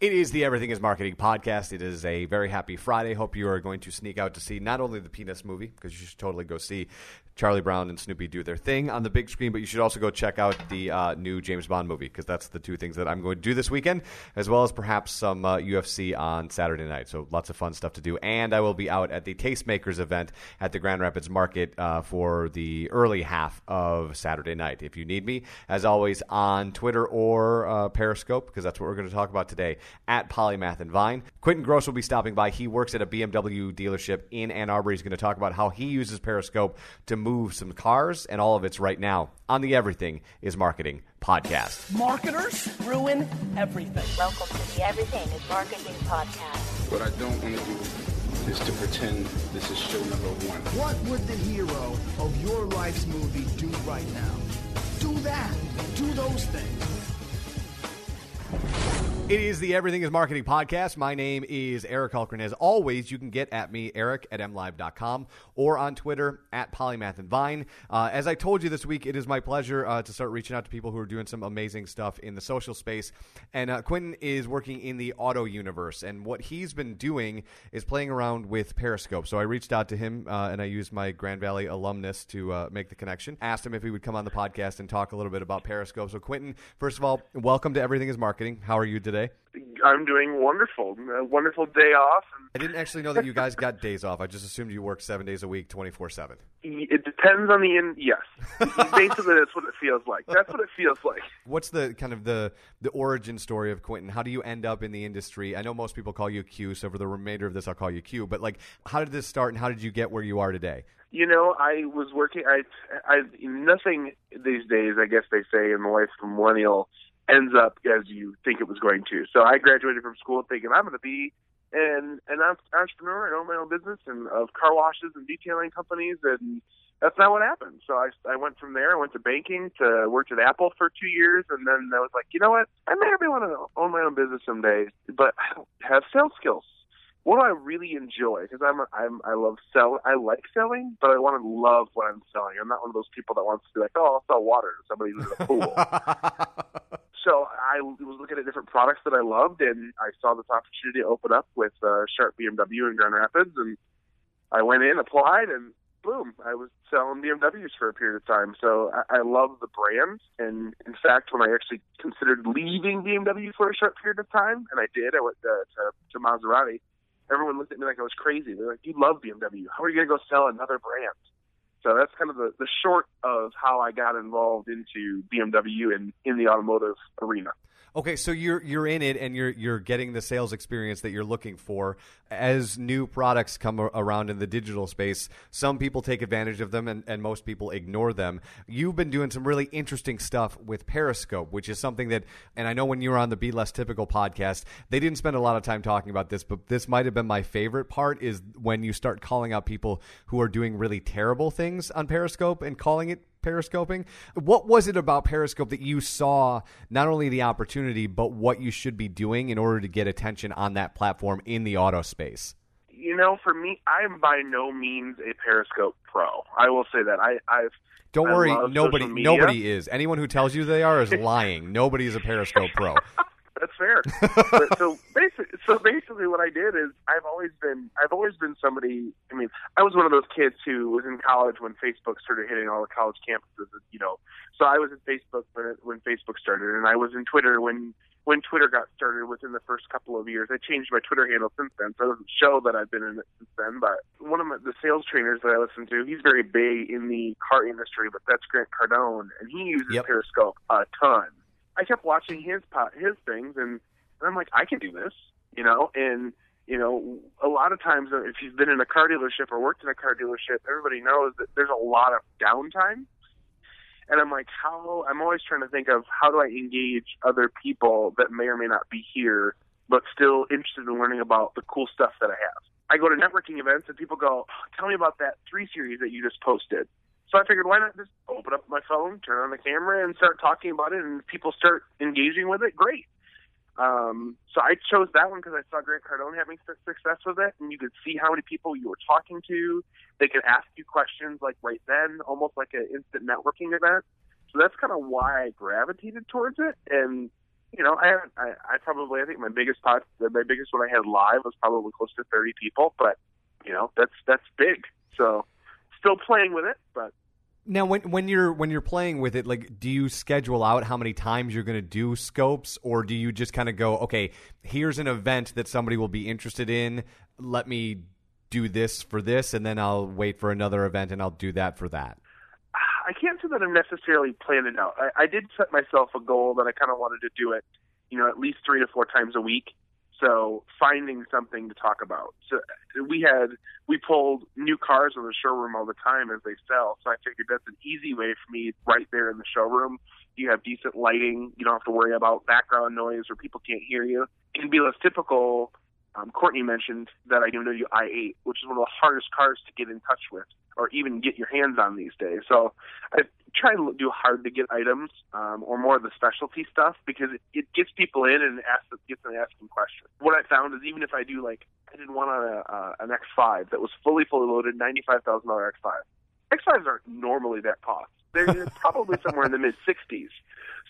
It is the Everything is Marketing podcast. It is a very happy Friday. Hope you are going to sneak out to see not only the Peanuts movie, because you should totally go see Charlie Brown and Snoopy do their thing on the big screen, but you should also go check out the uh, new James Bond movie, because that's the two things that I'm going to do this weekend, as well as perhaps some uh, UFC on Saturday night. So lots of fun stuff to do. And I will be out at the Tastemakers event at the Grand Rapids Market uh, for the early half of Saturday night. If you need me, as always, on Twitter or uh, Periscope, because that's what we're going to talk about today at Polymath and Vine. Quentin Groce will be stopping by. He works at a BMW dealership in Ann Arbor. He's going to talk about how he uses Periscope to move some cars, and all of it's right now on the Everything is Marketing podcast. Marketers ruin everything. Welcome to the Everything is Marketing podcast. What I don't want to do is to pretend this is show number one. What would the hero of your life's movie do right now? Do that. Do those things. It is the Everything is Marketing podcast. My name is Eric Hulkran. As always, you can get at me, Eric at mlive.com, or on Twitter at Polymath and Vine. Uh, as I told you this week, it is my pleasure uh, to start reaching out to people who are doing some amazing stuff in the social space. And uh, Quentin is working in the auto universe. And what he's been doing is playing around with Periscope. So I reached out to him uh, and I used my Grand Valley alumnus to uh, make the connection. Asked him if he would come on the podcast and talk a little bit about Periscope. So, Quentin, first of all, welcome to Everything is Marketing. How are you today? I'm doing wonderful. A wonderful day off. I didn't actually know that you guys got days off. I just assumed you work seven days a week, twenty four seven. It depends on the in. Yes, basically that's what it feels like. That's what it feels like. What's the kind of the the origin story of Quentin? How do you end up in the industry? I know most people call you Q, so for the remainder of this, I'll call you Q. But like, how did this start, and how did you get where you are today? You know, I was working. I, I nothing these days. I guess they say in the life of a millennial ends up as you think it was going to. So I graduated from school thinking I'm going to be an an entrepreneur and own my own business and of car washes and detailing companies and that's not what happened. So I I went from there. I went to banking to worked at Apple for two years, and then I was like, you know what? I maybe want to own my own business someday, but I don't have sales skills. What do I really enjoy? Because I'm I'm I love sell. I like selling, but I want to love what I'm selling. I'm not one of those people that wants to be like, oh, I'll sell water to somebody who's in a pool. so I was looking at different products that I loved, and I saw this opportunity open up with uh, Sharp BMW in Grand Rapids, and I went in, applied, and boom, I was selling BMWs for a period of time. So I, I love the brand, and in fact, when I actually considered leaving BMW for a short period of time, and I did, I went uh, to, to Maserati. Everyone looked at me like I was crazy. They're like, "You love BMW. How are you going to go sell another brand?" So that's kind of the, the short of how I got involved into BMW and in the automotive arena. Okay, so you're you're in it and you're you're getting the sales experience that you're looking for. As new products come around in the digital space, some people take advantage of them and, and most people ignore them. You've been doing some really interesting stuff with Periscope, which is something that and I know when you were on the Be Less Typical podcast, they didn't spend a lot of time talking about this, but this might have been my favorite part is when you start calling out people who are doing really terrible things on Periscope and calling it periscoping. What was it about Periscope that you saw not only the opportunity, but what you should be doing in order to get attention on that platform in the auto space? You know, for me, I am by no means a Periscope pro. I will say that I, I've. Don't I worry, nobody nobody is. Anyone who tells you they are is lying. nobody is a Periscope pro. That's fair. but so basically, so basically, what I did is I've always been I've always been somebody. I mean, I was one of those kids who was in college when Facebook started hitting all the college campuses. You know, so I was in Facebook when it, when Facebook started, and I was in Twitter when when Twitter got started within the first couple of years. I changed my Twitter handle since then, so it doesn't show that I've been in it since then. But one of my, the sales trainers that I listen to, he's very big in the car industry, but that's Grant Cardone, and he uses Yep. Periscope a ton. I kept watching his pot, his things, and, and I'm like, I can do this, you know. And you know, a lot of times, uh, if you've been in a car dealership or worked in a car dealership, everybody knows that there's a lot of downtime. And I'm like, how? I'm always trying to think of how do I engage other people that may or may not be here, but still interested in learning about the cool stuff that I have. I go to networking events and people go, "Oh, "Tell me about that three series that you just posted." So I figured, why not just open up my phone, turn on the camera, and start talking about it, and people start engaging with it. Great. Um, so I chose that one because I saw Grant Cardone having su- success with it, and you could see how many people you were talking to. They could ask you questions like right then, almost like an instant networking event. So that's kind of why I gravitated towards it. And you know, I, I I probably I think my biggest pot my biggest one I had live was probably close to 30 people, but you know that's that's big. So still playing with it, but Now, when when you're when you're playing with it, like, do you schedule out how many times you're going to do scopes, or do you just kind of go, okay, here's an event that somebody will be interested in. Let me do this for this, and then I'll wait for another event, and I'll do that for that. I can't say that I'm necessarily planning out. I, I did set myself a goal that I kind of wanted to do it, you know, at least three to four times a week. So finding something to talk about. So we had we pulled new cars in the showroom all the time as they sell. So I figured that's an easy way for me right there in the showroom. You have decent lighting. You don't have to worry about background noise or people can't hear you. It can be less typical. Um, Courtney mentioned that I BMW i8, which is one of the hardest cars to get in touch with or even get your hands on these days. So I try to do hard to get items um, or more of the specialty stuff because it, it gets people in and asks, gets them asking questions. What I found is even if I do like I did one on a, uh, an X5 that was fully fully loaded, ninety five thousand dollar X5. X5s aren't normally that cost. They're, they're probably somewhere in the mid sixties.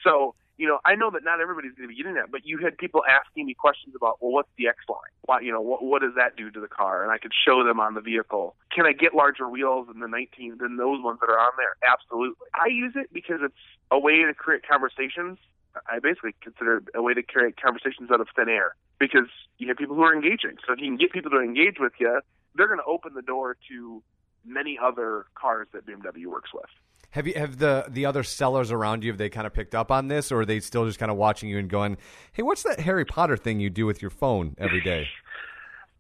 So you know, I know that not everybody's going to be getting that, but you had people asking me questions about, well, what's the X line? Why, you know, what what does that do to the car? And I could show them on the vehicle. Can I get larger wheels than the 19 than those ones that are on there? Absolutely. I use it because it's a way to create conversations. I basically consider it a way to create conversations out of thin air because you have people who are engaging. So if you can get people to engage with you, they're going to open the door to many other cars that BMW works with. Have you have the the other sellers around you have they kind of picked up on this, or are they still just kind of watching you and going, "Hey, what's that Harry Potter thing you do with your phone every day?"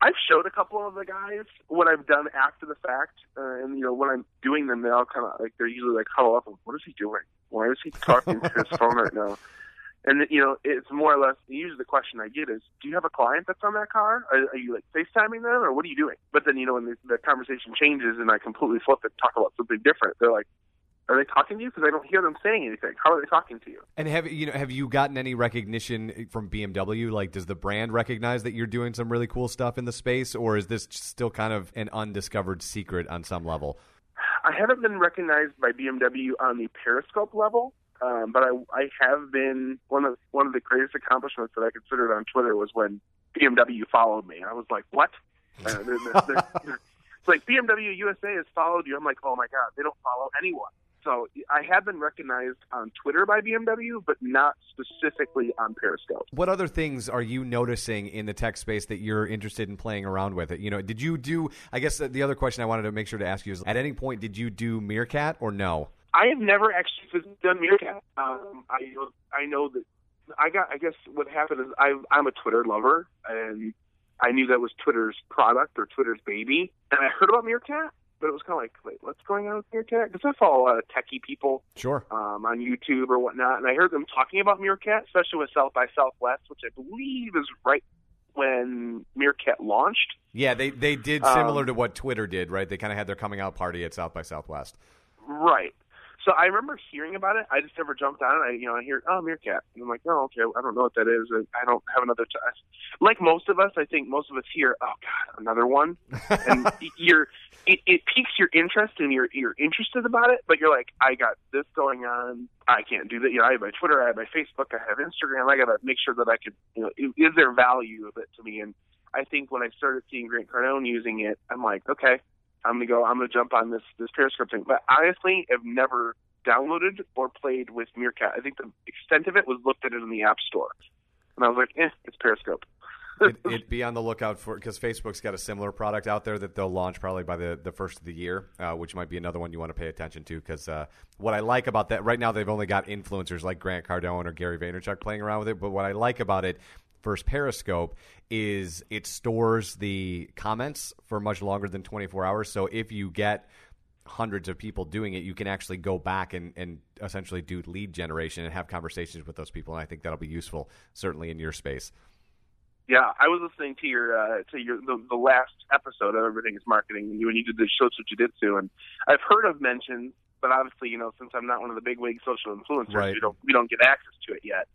I've showed a couple of the guys what I've done after the fact, uh, and you know when I'm doing them, they all kind of like they're usually like huddle up. What is he doing? Why is he talking to his phone right now? And you know, it's more or less usually the question I get is, "Do you have a client that's on that car? Are, are you like FaceTiming them, or what are you doing?" But then you know when the, the conversation changes and I completely flip it, talk about something different, they're like, are they talking to you? Because I don't hear them saying anything. How are they talking to you? And have you know have you gotten any recognition from BMW? Like, does the brand recognize that you're doing some really cool stuff in the space, or is this still kind of an undiscovered secret on some level? I haven't been recognized by BMW on the Periscope level, um, but I, I have been one of one of the greatest accomplishments that I considered on Twitter was when BMW followed me. I was like, what? Uh, they're, they're, they're, it's like BMW USA has followed you. I'm like, oh my god, they don't follow anyone. So I have been recognized on Twitter by BMW, but not specifically on Periscope. What other things are you noticing in the tech space that you're interested in playing around with it? You know, did you do? I guess the other question I wanted to make sure to ask you is: at any point, did you do Meerkat or no? I have never actually done Meerkat. Um, I know, I know that I got. I guess what happened is I, I'm a Twitter lover, and I knew that was Twitter's product or Twitter's baby, and I heard about Meerkat but it was kind of like, wait, what's going on with Meerkat? Because I follow a lot of techie people, sure, um, on YouTube or whatnot, and I heard them talking about Meerkat, especially with South by Southwest, which I believe is right when Meerkat launched. Yeah, they they did similar um, to what Twitter did, right? They kind of had their coming out party at South by Southwest. Right. So I remember hearing about it. I just never jumped on it. I, you know, I hear, oh, Meerkat. And I'm like, oh, okay. I don't know what that is. I don't have another. T-. Like most of us, I think most of us hear, oh God, another one. and you're, it, it piques your interest and you're you're interested about it. But you're like, I got this going on. I can't do that. You know, I have my Twitter, I have my Facebook, I have Instagram. I got to make sure that I could, you know, is there value of it to me? And I think when I started seeing Grant Cardone using it, I'm like, okay, I'm gonna go. I'm gonna jump on this this Periscope thing. But honestly, I've never downloaded or played with Meerkat. I think the extent of it was looked at it in the App Store, and I was like, eh, it's Periscope. it, it, be on the lookout for because Facebook's got a similar product out there that they'll launch probably by the, the first of the year, uh, which might be another one you want to pay attention to. Because uh, what I like about that right now, they've only got influencers like Grant Cardone or Gary Vaynerchuk playing around with it. But what I like about it versus Periscope is it stores the comments for much longer than 24 hours. So if you get hundreds of people doing it, you can actually go back and, and essentially do lead generation and have conversations with those people. And I think that'll be useful, certainly in your space. Yeah, I was listening to your uh, to your the, the last episode of Everything Is Marketing when you did the shows what you did to, and I've heard of mentions, but obviously, you know, since I'm not one of the big wig social influencers, right. we don't we don't get access to it yet.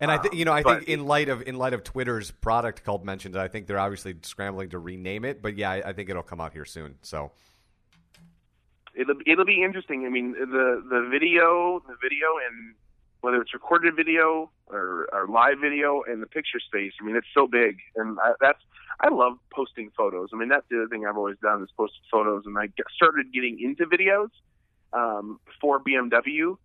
And I think you know, I think in light of in light of Twitter's product called Mentions, I think they're obviously scrambling to rename it. But yeah, I, I think it'll come out here soon. So it'll it'll be interesting. I mean, the the video, the video, and whether it's recorded video or, or live video and the picture space. I mean, it's so big, and I, that's I love posting photos. I mean, that's the other thing I've always done is posted photos, and I get, started getting into videos um, for BMW.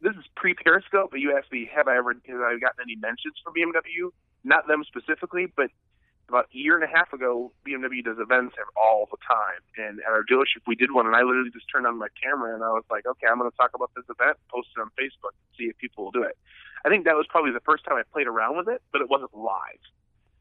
This is pre Periscope, but you asked me, have I ever have I gotten any mentions from BMW? Not them specifically, but about a year and a half ago, BMW does events all the time. And at our dealership, we did one, and I literally just turned on my camera and I was like, okay, I'm going to talk about this event, post it on Facebook, see if people will do it. I think that was probably the first time I played around with it, but it wasn't live,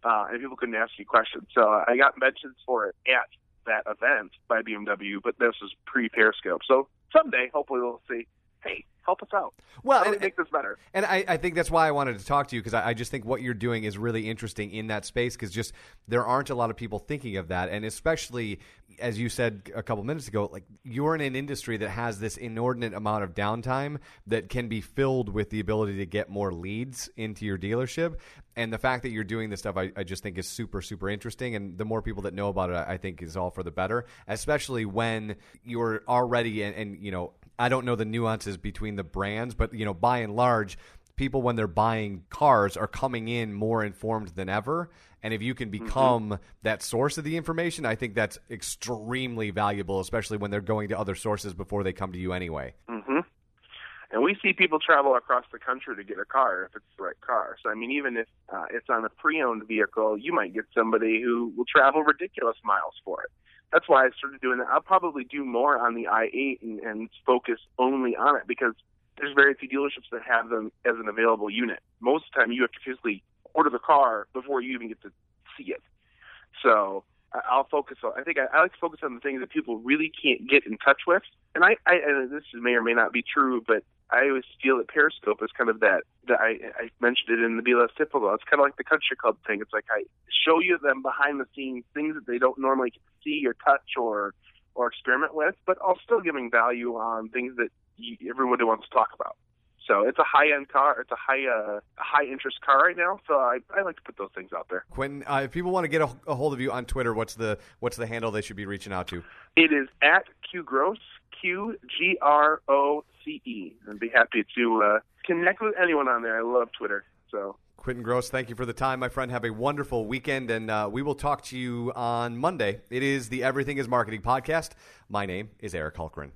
uh, and people couldn't ask you questions. So I got mentions for it at that event by BMW, but this was pre Periscope. So someday, hopefully, we'll see. Hey, help us out. Well, and- make this better? And I, I think that's why I wanted to talk to you because I, I just think what you're doing is really interesting in that space because just there aren't a lot of people thinking of that. And especially, as you said a couple minutes ago, like you're in an industry that has this inordinate amount of downtime that can be filled with the ability to get more leads into your dealership. And the fact that you're doing this stuff, I, I just think is super, super interesting. And the more people that know about it, I think is all for the better, especially when you're already, and, and you know, I don't know the nuances between the brands, but you know, by and large, people when they're buying cars are coming in more informed than ever. And if you can become that source of the information, I think that's extremely valuable, especially when they're going to other sources before they come to you anyway. hmm And we see people travel across the country to get a car if it's the right car. So I mean, even if uh, it's on a pre-owned vehicle, you might get somebody who will travel ridiculous miles for it. That's why I started doing that. I'll probably do more on the i8 and, and focus only on it because there's very few dealerships that have them as an available unit. Most of the time, you have to physically order the car before you even get to see it. So I'll focus on. I think I, I like to focus on the things that people really can't get in touch with. And I, I and this may or may not be true, but I always feel that Periscope is kind of that. That I, I mentioned it in the Be Less typical. It's kind of like the country club thing. It's like I show you them behind the scenes things that they don't normally see or touch or or experiment with, but I'll still giving value on things that you, everybody wants to talk about. So it's a high end car. It's a high uh, a high interest car right now. So I, I like to put those things out there. Quentin, uh, if people want to get a, a hold of you on Twitter, what's the what's the handle they should be reaching out to? It is at Q Groce, Q G R O C E. I'd be happy to uh, connect with anyone on there. I love Twitter. So Quentin Groce, thank you for the time, my friend. Have a wonderful weekend, and uh, we will talk to you on Monday. It is the Everything is Marketing podcast. My name is Eric Hulkren.